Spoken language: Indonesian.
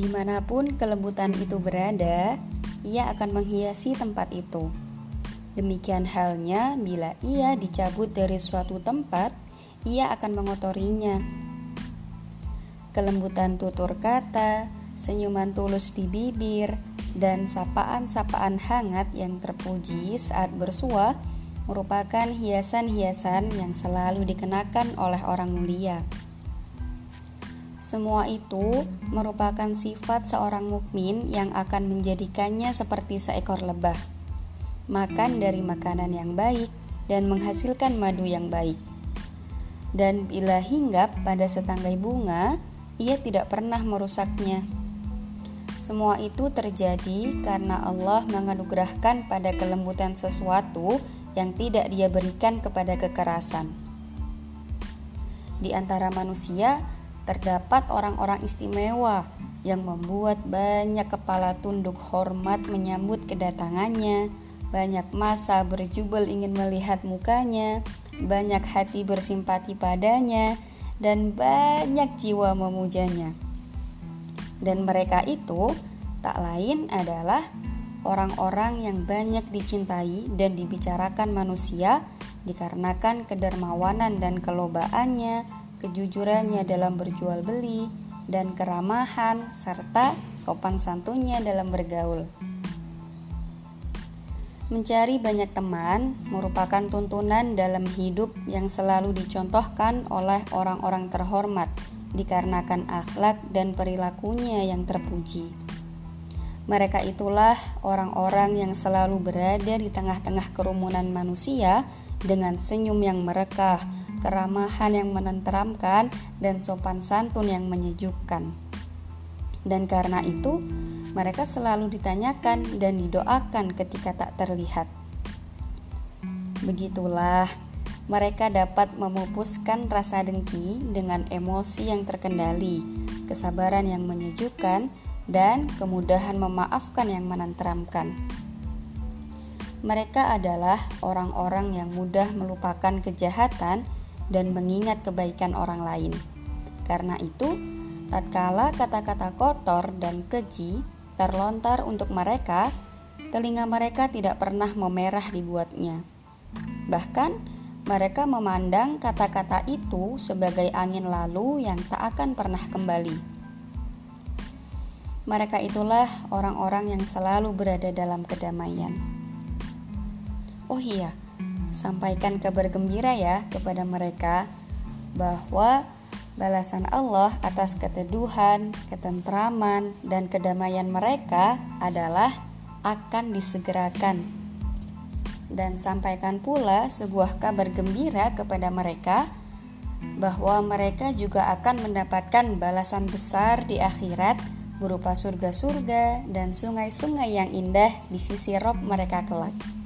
Di mana pun kelembutan itu berada, ia akan menghiasi tempat itu. Demikian halnya bila ia dicabut dari suatu tempat, ia akan mengotorinya. Kelembutan tutur kata, senyuman tulus di bibir, dan sapaan-sapaan hangat yang terpuji saat bersua merupakan hiasan-hiasan yang selalu dikenakan oleh orang mulia. Semua itu merupakan sifat seorang mukmin yang akan menjadikannya seperti seekor lebah. Makan dari makanan yang baik dan menghasilkan madu yang baik. Dan bila hinggap pada setanggai bunga, ia tidak pernah merusaknya. Semua itu terjadi karena Allah menganugerahkan pada kelembutan sesuatu yang tidak Dia berikan kepada kekerasan. Di antara manusia, terdapat orang-orang istimewa yang membuat banyak kepala tunduk hormat menyambut kedatangannya, banyak masa berjubel ingin melihat mukanya, banyak hati bersimpati padanya, dan banyak jiwa memujanya. Dan mereka itu tak lain adalah orang-orang yang banyak dicintai dan dibicarakan manusia dikarenakan kedermawanan dan kelobaannya, kejujurannya dalam berjual beli, dan keramahan serta sopan santunnya dalam bergaul. Mencari banyak teman merupakan tuntunan dalam hidup yang selalu dicontohkan oleh orang-orang terhormat dikarenakan akhlak dan perilakunya yang terpuji. Mereka itulah orang-orang yang selalu berada di tengah-tengah kerumunan manusia dengan senyum yang merekah, keramahan yang menenteramkan, dan sopan santun yang menyejukkan. Dan karena itu, mereka selalu ditanyakan dan didoakan ketika tak terlihat. Begitulah, mereka dapat memupuskan rasa dengki dengan emosi yang terkendali, kesabaran yang menyejukkan, dan kemudahan memaafkan yang menenteramkan. Mereka adalah orang-orang yang mudah melupakan kejahatan dan mengingat kebaikan orang lain. Karena itu, tatkala kata-kata kotor dan keji terlontar untuk mereka, telinga mereka tidak pernah memerah dibuatnya. Bahkan, mereka memandang kata-kata itu sebagai angin lalu yang tak akan pernah kembali. Mereka itulah orang-orang yang selalu berada dalam kedamaian. Oh iya, sampaikan kabar gembira ya kepada mereka bahwa balasan Allah atas keteduhan, ketentraman, dan kedamaian mereka adalah akan disegerakan. Dan sampaikan pula sebuah kabar gembira kepada mereka bahwa mereka juga akan mendapatkan balasan besar di akhirat berupa surga-surga dan sungai-sungai yang indah di sisi rob mereka kelak.